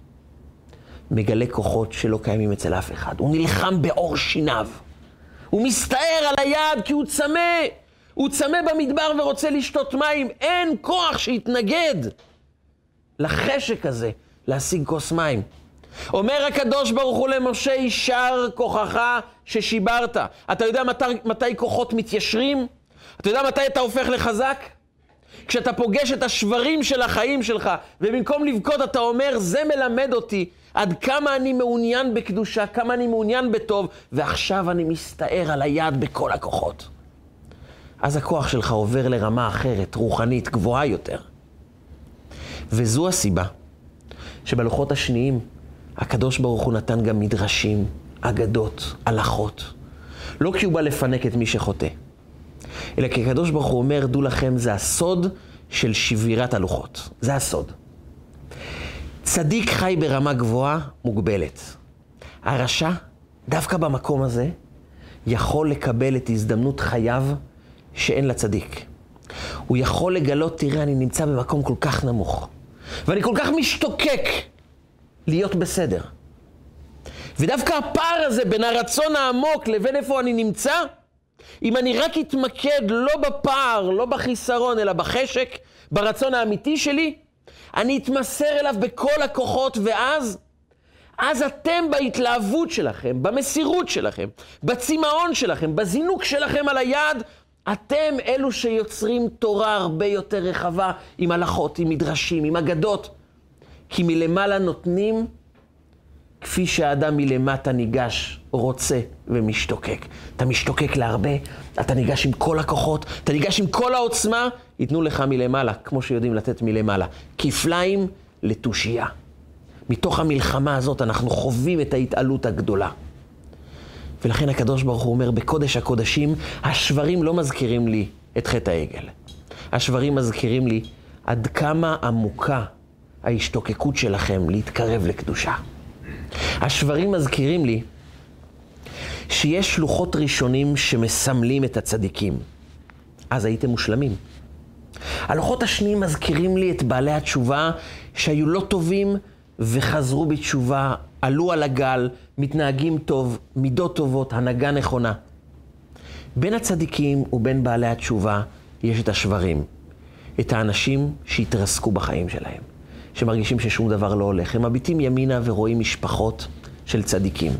מגלה כוחות שלא קיימים אצל אף אחד. הוא נלחם בעור שיניו. הוא מסתער על היד כי הוא צמא. הוא צמא במדבר ורוצה לשתות מים. אין כוח שיתנגד לחשק הזה להשיג כוס מים. אומר הקדוש ברוך הוא למשה, יישר כוחך ששיברת. אתה יודע מתי, מתי כוחות מתיישרים? אתה יודע מתי אתה הופך לחזק? כשאתה פוגש את השברים של החיים שלך, ובמקום לבכות אתה אומר, זה מלמד אותי עד כמה אני מעוניין בקדושה, כמה אני מעוניין בטוב, ועכשיו אני מסתער על היד בכל הכוחות. אז הכוח שלך עובר לרמה אחרת, רוחנית, גבוהה יותר. וזו הסיבה שבלוחות השניים הקדוש ברוך הוא נתן גם מדרשים, אגדות, הלכות. לא כי הוא בא לפנק את מי שחוטא, אלא כי הקדוש ברוך הוא אומר, דעו לכם, זה הסוד של שבירת הלוחות. זה הסוד. צדיק חי ברמה גבוהה, מוגבלת. הרשע, דווקא במקום הזה, יכול לקבל את הזדמנות חייו שאין לצדיק. הוא יכול לגלות, תראה, אני נמצא במקום כל כך נמוך, ואני כל כך משתוקק להיות בסדר. ודווקא הפער הזה בין הרצון העמוק לבין איפה אני נמצא, אם אני רק אתמקד לא בפער, לא בחיסרון, אלא בחשק, ברצון האמיתי שלי, אני אתמסר אליו בכל הכוחות, ואז, אז אתם בהתלהבות שלכם, במסירות שלכם, בצמאון שלכם, בזינוק שלכם על היד, אתם אלו שיוצרים תורה הרבה יותר רחבה, עם הלכות, עם מדרשים, עם אגדות. כי מלמעלה נותנים כפי שהאדם מלמטה ניגש, רוצה ומשתוקק. אתה משתוקק להרבה, אתה ניגש עם כל הכוחות, אתה ניגש עם כל העוצמה, ייתנו לך מלמעלה, כמו שיודעים לתת מלמעלה. כפליים לתושייה. מתוך המלחמה הזאת אנחנו חווים את ההתעלות הגדולה. ולכן הקדוש ברוך הוא אומר, בקודש הקודשים, השברים לא מזכירים לי את חטא העגל. השברים מזכירים לי עד כמה עמוקה ההשתוקקות שלכם להתקרב לקדושה. השברים מזכירים לי שיש לוחות ראשונים שמסמלים את הצדיקים. אז הייתם מושלמים. הלוחות השניים מזכירים לי את בעלי התשובה שהיו לא טובים וחזרו בתשובה, עלו על הגל, מתנהגים טוב, מידות טובות, הנהגה נכונה. בין הצדיקים ובין בעלי התשובה יש את השברים, את האנשים שהתרסקו בחיים שלהם. שמרגישים ששום דבר לא הולך. הם מביטים ימינה ורואים משפחות של צדיקים.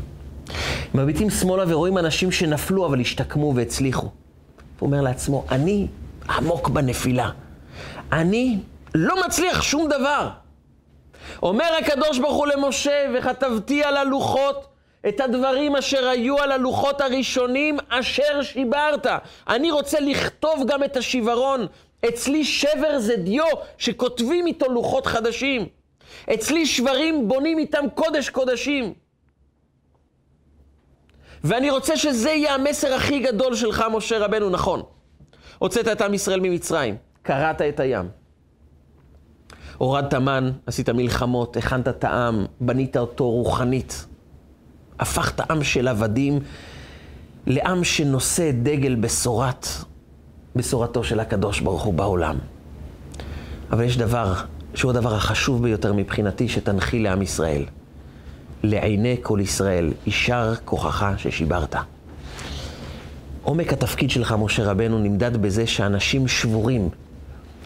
הם מביטים שמאלה ורואים אנשים שנפלו אבל השתקמו והצליחו. הוא אומר לעצמו, אני עמוק בנפילה. אני לא מצליח שום דבר. אומר הקדוש ברוך הוא למשה, וכתבתי על הלוחות את הדברים אשר היו על הלוחות הראשונים אשר שיברת. אני רוצה לכתוב גם את השיוורון אצלי שבר זה דיו שכותבים איתו לוחות חדשים. אצלי שברים בונים איתם קודש קודשים. ואני רוצה שזה יהיה המסר הכי גדול שלך, משה רבנו, נכון. הוצאת את עם ישראל ממצרים, קרעת את הים. הורדת מן, עשית מלחמות, הכנת את העם, בנית אותו רוחנית. הפכת עם של עבדים לעם שנושא דגל בשורת בשורתו של הקדוש ברוך הוא בעולם. אבל יש דבר שהוא הדבר החשוב ביותר מבחינתי שתנחיל לעם ישראל. לעיני כל ישראל, יישר כוחך ששיברת. עומק התפקיד שלך, משה רבנו, נמדד בזה שאנשים שבורים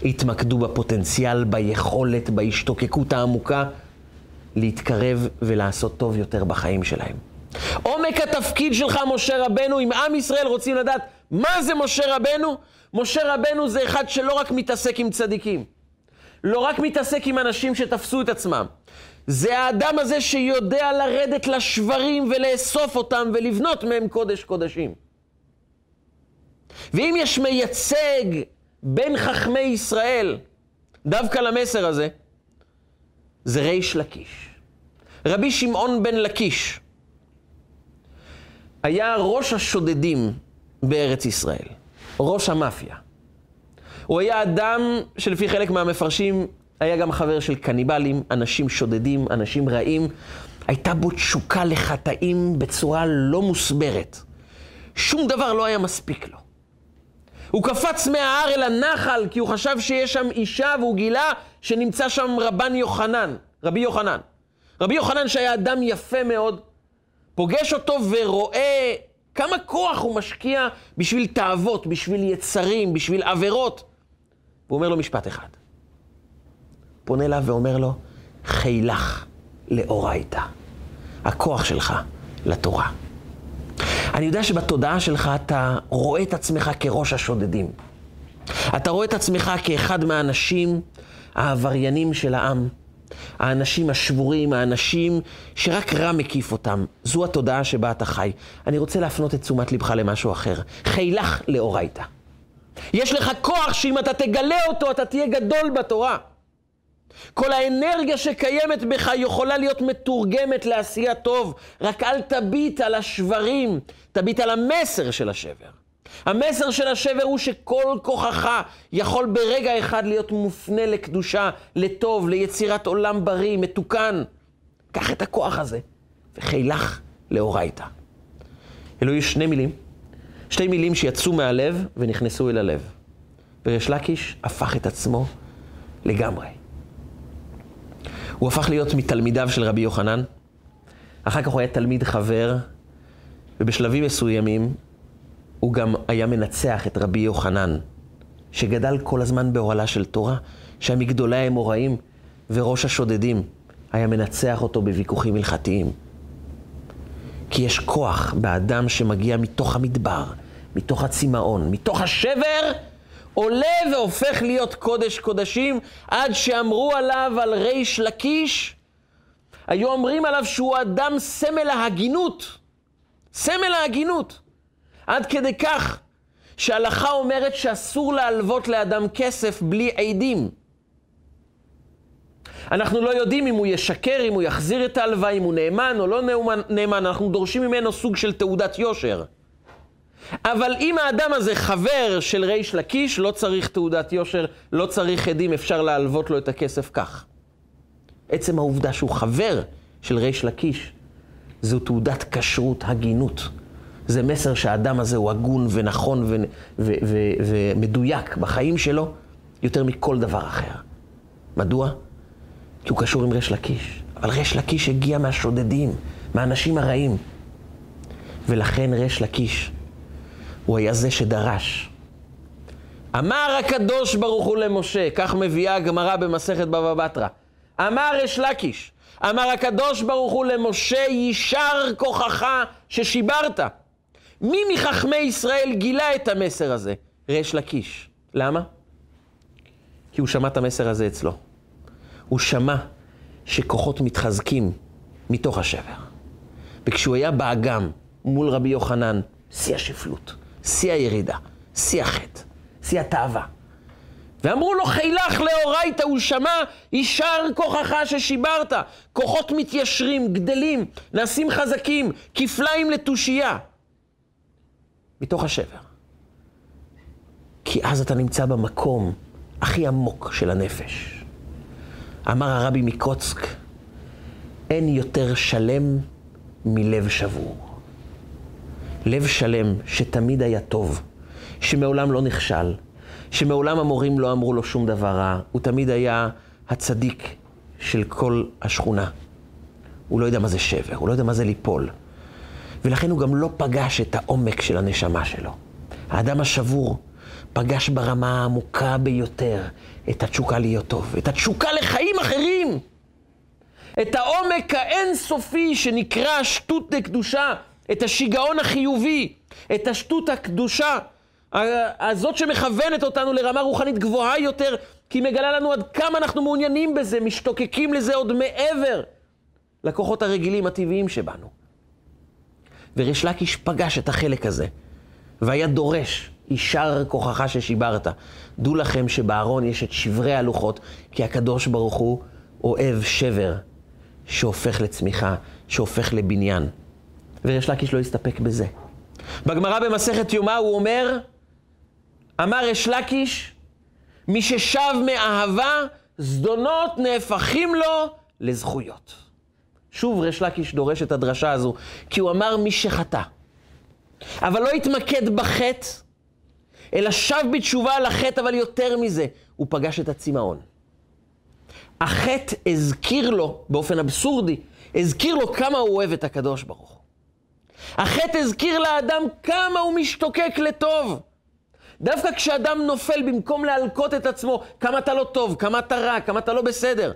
התמקדו בפוטנציאל, ביכולת, בהשתוקקות העמוקה להתקרב ולעשות טוב יותר בחיים שלהם. עומק התפקיד שלך, משה רבנו, אם עם ישראל רוצים לדעת מה זה משה רבנו, משה רבנו זה אחד שלא רק מתעסק עם צדיקים, לא רק מתעסק עם אנשים שתפסו את עצמם. זה האדם הזה שיודע לרדת לשברים ולאסוף אותם ולבנות מהם קודש קודשים. ואם יש מייצג בין חכמי ישראל דווקא למסר הזה, זה ריש לקיש. רבי שמעון בן לקיש היה ראש השודדים בארץ ישראל. ראש המאפיה. הוא היה אדם שלפי חלק מהמפרשים היה גם חבר של קניבלים, אנשים שודדים, אנשים רעים. הייתה בו תשוקה לחטאים בצורה לא מוסברת. שום דבר לא היה מספיק לו. הוא קפץ מההר אל הנחל, כי הוא חשב שיש שם אישה, והוא גילה שנמצא שם רבן יוחנן, רבי יוחנן. רבי יוחנן שהיה אדם יפה מאוד, פוגש אותו ורואה כמה כוח הוא משקיע בשביל תאוות, בשביל יצרים, בשביל עבירות. והוא אומר לו משפט אחד. פונה אליו ואומר לו, חילך לאורייתא. הכוח שלך לתורה. אני יודע שבתודעה שלך אתה רואה את עצמך כראש השודדים. אתה רואה את עצמך כאחד מהאנשים העבריינים של העם. האנשים השבורים, האנשים שרק רע מקיף אותם. זו התודעה שבה אתה חי. אני רוצה להפנות את תשומת לבך למשהו אחר. חילך לאורייתא. יש לך כוח שאם אתה תגלה אותו, אתה תהיה גדול בתורה. כל האנרגיה שקיימת בך יכולה להיות מתורגמת לעשייה טוב, רק אל תביט על השברים, תביט על המסר של השבר. המסר של השבר הוא שכל כוחך יכול ברגע אחד להיות מופנה לקדושה, לטוב, ליצירת עולם בריא, מתוקן. קח את הכוח הזה וחילך לאורייתא. אלו היו שני מילים, שתי מילים שיצאו מהלב ונכנסו אל הלב. וריש לקיש הפך את עצמו לגמרי. הוא הפך להיות מתלמידיו של רבי יוחנן, אחר כך הוא היה תלמיד חבר, ובשלבים מסוימים הוא גם היה מנצח את רבי יוחנן, שגדל כל הזמן באוהלה של תורה, שהיה מגדולי האמוראים וראש השודדים, היה מנצח אותו בוויכוחים הלכתיים. כי יש כוח באדם שמגיע מתוך המדבר, מתוך הצמאון, מתוך השבר, עולה והופך להיות קודש קודשים, עד שאמרו עליו, על ריש לקיש, היו אומרים עליו שהוא אדם סמל ההגינות. סמל ההגינות. עד כדי כך שההלכה אומרת שאסור להלוות לאדם כסף בלי עדים. אנחנו לא יודעים אם הוא ישקר, אם הוא יחזיר את ההלוואה, אם הוא נאמן או לא נאמן, אנחנו דורשים ממנו סוג של תעודת יושר. אבל אם האדם הזה חבר של ריש לקיש, לא צריך תעודת יושר, לא צריך עדים, אפשר להלוות לו את הכסף כך. עצם העובדה שהוא חבר של ריש לקיש, זו תעודת כשרות, הגינות. זה מסר שהאדם הזה הוא הגון ונכון ומדויק בחיים שלו יותר מכל דבר אחר. מדוע? כי הוא קשור עם ריש לקיש. אבל ריש לקיש הגיע מהשודדים, מהאנשים הרעים. ולכן ריש לקיש הוא היה זה שדרש. אמר הקדוש ברוך הוא למשה, כך מביאה הגמרא במסכת בבא בתרא. אמר ריש לקיש, אמר הקדוש ברוך הוא למשה, יישר כוחך ששיברת. מי מחכמי ישראל גילה את המסר הזה? ריש לקיש. למה? כי הוא שמע את המסר הזה אצלו. הוא שמע שכוחות מתחזקים מתוך השבר. וכשהוא היה באגם מול רבי יוחנן, שיא השפלות, שיא הירידה, שיא החטא, שיא התאווה. ואמרו לו, חילך לאורייתא, הוא שמע, יישר כוחך ששיברת. כוחות מתיישרים, גדלים, נעשים חזקים, כפליים לתושייה. מתוך השבר. כי אז אתה נמצא במקום הכי עמוק של הנפש. אמר הרבי מקוצק, אין יותר שלם מלב שבור. לב שלם שתמיד היה טוב, שמעולם לא נכשל, שמעולם המורים לא אמרו לו שום דבר רע, הוא תמיד היה הצדיק של כל השכונה. הוא לא יודע מה זה שבר, הוא לא יודע מה זה ליפול. ולכן הוא גם לא פגש את העומק של הנשמה שלו. האדם השבור פגש ברמה העמוקה ביותר את התשוקה להיות טוב, את התשוקה לחיים אחרים. את העומק האינסופי שנקרא שטות לקדושה, את השיגעון החיובי, את השטות הקדושה, הזאת שמכוונת אותנו לרמה רוחנית גבוהה יותר, כי היא מגלה לנו עד כמה אנחנו מעוניינים בזה, משתוקקים לזה עוד מעבר לכוחות הרגילים הטבעיים שבנו. וריש לקיש פגש את החלק הזה, והיה דורש, יישר כוחך ששיברת. דעו לכם שבארון יש את שברי הלוחות, כי הקדוש ברוך הוא אוהב שבר שהופך לצמיחה, שהופך לבניין. וריש לקיש לא הסתפק בזה. בגמרא במסכת יומא הוא אומר, אמר ריש לקיש, מי ששב מאהבה, זדונות נהפכים לו לזכויות. שוב ריש לקיש דורש את הדרשה הזו, כי הוא אמר מי שחטא, אבל לא התמקד בחטא, אלא שב בתשובה על החטא, אבל יותר מזה, הוא פגש את הצמאון. החטא הזכיר לו, באופן אבסורדי, הזכיר לו כמה הוא אוהב את הקדוש ברוך הוא. החטא הזכיר לאדם כמה הוא משתוקק לטוב. דווקא כשאדם נופל, במקום להלקות את עצמו, כמה אתה לא טוב, כמה אתה רע, כמה אתה לא בסדר.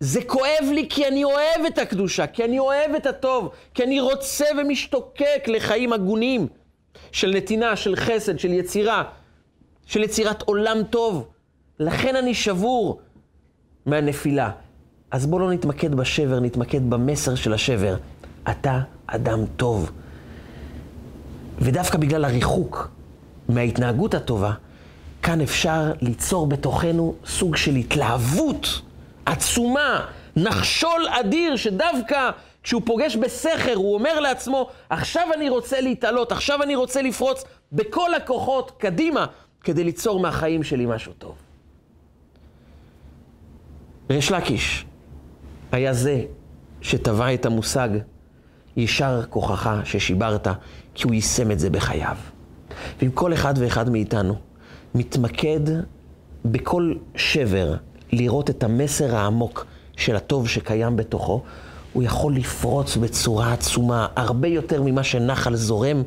זה כואב לי כי אני אוהב את הקדושה, כי אני אוהב את הטוב, כי אני רוצה ומשתוקק לחיים הגונים של נתינה, של חסד, של יצירה, של יצירת עולם טוב. לכן אני שבור מהנפילה. אז בואו לא נתמקד בשבר, נתמקד במסר של השבר. אתה אדם טוב. ודווקא בגלל הריחוק מההתנהגות הטובה, כאן אפשר ליצור בתוכנו סוג של התלהבות עצומה, נחשול אדיר, שדווקא כשהוא פוגש בסכר, הוא אומר לעצמו, עכשיו אני רוצה להתעלות, עכשיו אני רוצה לפרוץ בכל הכוחות קדימה, כדי ליצור מהחיים שלי משהו טוב. ריש לקיש היה זה שטבע את המושג יישר כוחך ששיברת, כי הוא יישם את זה בחייו. ואם כל אחד ואחד מאיתנו מתמקד בכל שבר לראות את המסר העמוק של הטוב שקיים בתוכו, הוא יכול לפרוץ בצורה עצומה, הרבה יותר ממה שנחל זורם.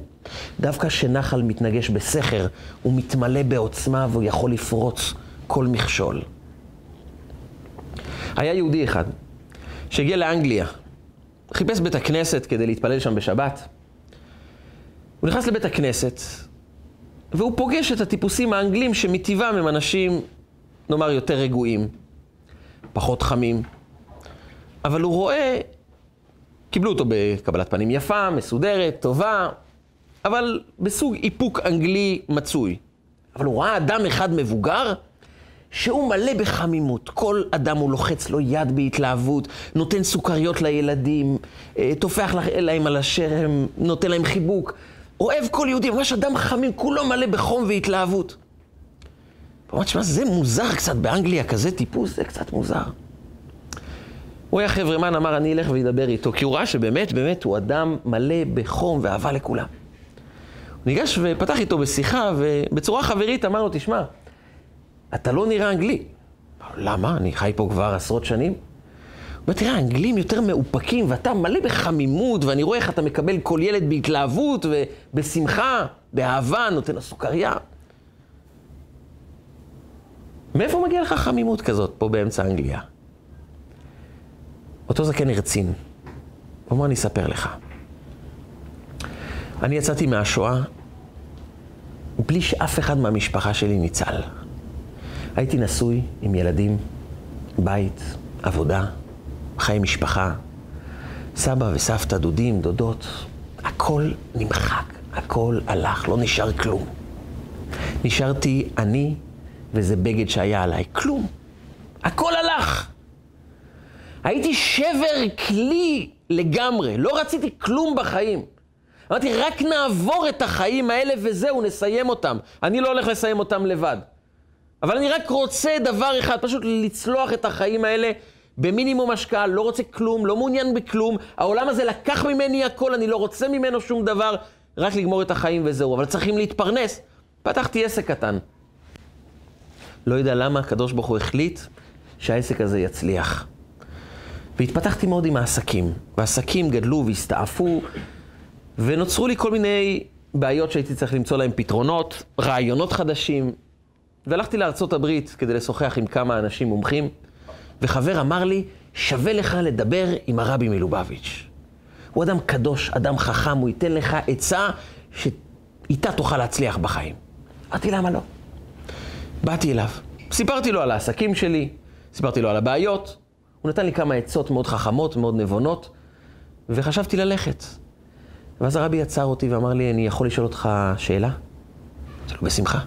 דווקא כשנחל מתנגש בסכר, הוא מתמלא בעוצמה והוא יכול לפרוץ כל מכשול. היה יהודי אחד שהגיע לאנגליה, חיפש בית הכנסת כדי להתפלל שם בשבת. הוא נכנס לבית הכנסת, והוא פוגש את הטיפוסים האנגלים שמטבעם הם אנשים, נאמר, יותר רגועים, פחות חמים. אבל הוא רואה, קיבלו אותו בקבלת פנים יפה, מסודרת, טובה, אבל בסוג איפוק אנגלי מצוי. אבל הוא ראה אדם אחד מבוגר, שהוא מלא בחמימות. כל אדם הוא לוחץ לו יד בהתלהבות, נותן סוכריות לילדים, אה, טופח להם על השרם, נותן להם חיבוק. אוהב כל יהודי, ממש אדם חמים, כולו מלא בחום והתלהבות. אמר, תשמע, זה מוזר קצת באנגליה, כזה טיפוס, זה קצת מוזר. הוא היה חברמן, אמר, אני אלך ואדבר איתו, כי הוא ראה שבאמת, באמת, הוא אדם מלא בחום ואהבה לכולם. הוא ניגש ופתח איתו בשיחה, ובצורה חברית אמר לו, תשמע, אתה לא נראה אנגלי. למה? אני חי פה כבר עשרות שנים. הוא אומר, תראה, האנגלים יותר מאופקים, ואתה מלא בחמימות, ואני רואה איך אתה מקבל כל ילד בהתלהבות ובשמחה, באהבה, נותן לו סוכריה. מאיפה מגיע לך חמימות כזאת פה באמצע אנגליה? אותו זקן הרצין. הוא אמר, אני אספר לך. אני יצאתי מהשואה בלי שאף אחד מהמשפחה שלי ניצל. הייתי נשוי עם ילדים, בית, עבודה, חיי משפחה, סבא וסבתא, דודים, דודות, הכל נמחק, הכל הלך, לא נשאר כלום. נשארתי אני וזה בגד שהיה עליי, כלום. הכל הלך. הייתי שבר כלי לגמרי, לא רציתי כלום בחיים. אמרתי, רק נעבור את החיים האלה וזהו, נסיים אותם. אני לא הולך לסיים אותם לבד. אבל אני רק רוצה דבר אחד, פשוט לצלוח את החיים האלה במינימום השקעה, לא רוצה כלום, לא מעוניין בכלום. העולם הזה לקח ממני הכל, אני לא רוצה ממנו שום דבר, רק לגמור את החיים וזהו. אבל צריכים להתפרנס. פתחתי עסק קטן. לא יודע למה הקדוש ברוך הוא החליט שהעסק הזה יצליח. והתפתחתי מאוד עם העסקים. והעסקים גדלו והסתעפו, ונוצרו לי כל מיני בעיות שהייתי צריך למצוא להם פתרונות, רעיונות חדשים, והלכתי הברית כדי לשוחח עם כמה אנשים מומחים, וחבר אמר לי, שווה לך לדבר עם הרבי מלובביץ'. הוא אדם קדוש, אדם חכם, הוא ייתן לך עצה שאיתה תוכל להצליח בחיים. אמרתי, למה לא? באתי אליו, סיפרתי לו על העסקים שלי, סיפרתי לו על הבעיות, הוא נתן לי כמה עצות מאוד חכמות, מאוד נבונות, וחשבתי ללכת. ואז הרבי עצר אותי ואמר לי, אני יכול לשאול אותך שאלה? אמרתי לו, בשמחה.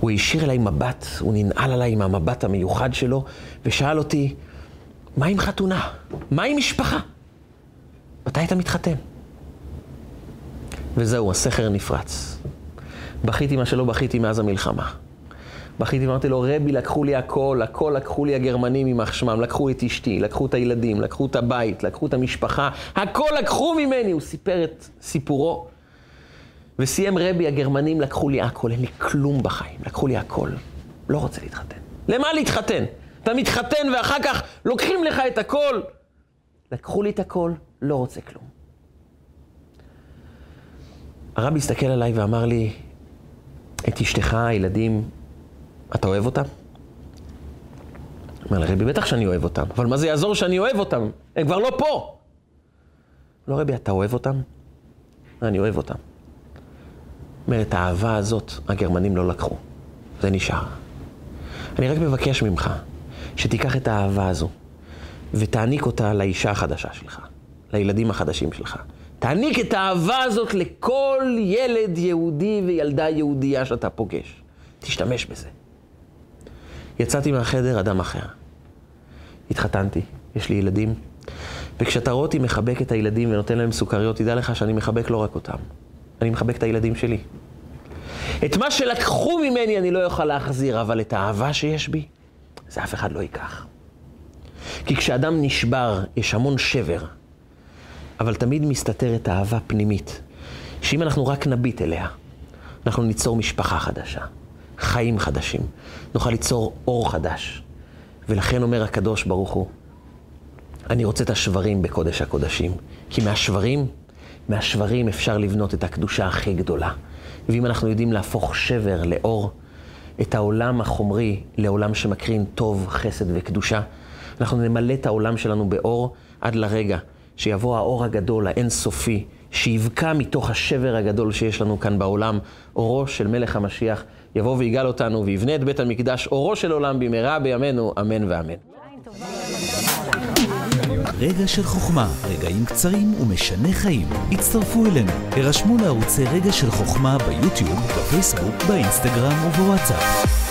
הוא הישיר אליי מבט, הוא ננעל עליי עם המבט המיוחד שלו, ושאל אותי, מה עם חתונה? מה עם משפחה? מתי אתה מתחתן? וזהו, הסכר נפרץ. בכיתי מה שלא בכיתי מאז המלחמה. בכיתי ואמרתי לו, רבי, לקחו לי הכל, הכל לקחו לי הגרמנים יימח שמם, לקחו את אשתי, לקחו את הילדים, לקחו את הבית, לקחו את המשפחה, הכל לקחו ממני. הוא סיפר את סיפורו. וסיים רבי, הגרמנים לקחו לי הכל, אין לי כלום בחיים, לקחו לי הכל. לא רוצה להתחתן. למה להתחתן? אתה מתחתן ואחר כך לוקחים לך את הכל. לקחו לי את הכל, לא רוצה כלום. הרבי הסתכל עליי ואמר לי, את אשתך, הילדים, אתה אוהב אותם? אומר לרבי, בטח שאני אוהב אותם, אבל מה זה יעזור שאני אוהב אותם? הם כבר לא פה. לא, רבי, אתה אוהב אותם? אני אוהב אותם. אומר, את האהבה הזאת הגרמנים לא לקחו. זה נשאר. אני רק מבקש ממך שתיקח את האהבה הזו ותעניק אותה לאישה החדשה שלך, לילדים החדשים שלך. תעניק את האהבה הזאת לכל ילד יהודי וילדה יהודייה שאתה פוגש. תשתמש בזה. יצאתי מהחדר אדם אחר. התחתנתי, יש לי ילדים, וכשאתה רואה אותי מחבק את הילדים ונותן להם סוכריות, תדע לך שאני מחבק לא רק אותם, אני מחבק את הילדים שלי. את מה שלקחו ממני אני לא אוכל להחזיר, אבל את האהבה שיש בי, זה אף אחד לא ייקח. כי כשאדם נשבר, יש המון שבר, אבל תמיד מסתתרת אהבה פנימית, שאם אנחנו רק נביט אליה, אנחנו ניצור משפחה חדשה, חיים חדשים, נוכל ליצור אור חדש. ולכן אומר הקדוש ברוך הוא, אני רוצה את השברים בקודש הקודשים, כי מהשברים, מהשברים אפשר לבנות את הקדושה הכי גדולה. ואם אנחנו יודעים להפוך שבר לאור, את העולם החומרי לעולם שמקרין טוב, חסד וקדושה, אנחנו נמלא את העולם שלנו באור עד לרגע שיבוא האור הגדול, האינסופי, שיבקע מתוך השבר הגדול שיש לנו כאן בעולם, אורו של מלך המשיח, יבוא ויגאל אותנו ויבנה את בית המקדש, אורו של עולם במהרה בימינו, אמן ואמן. רגע של חוכמה, רגעים קצרים ומשנה חיים. הצטרפו אלינו, הרשמו לערוצי רגע של חוכמה ביוטיוב, בפייסבוק, באינסטגרם ובוואטסאפ.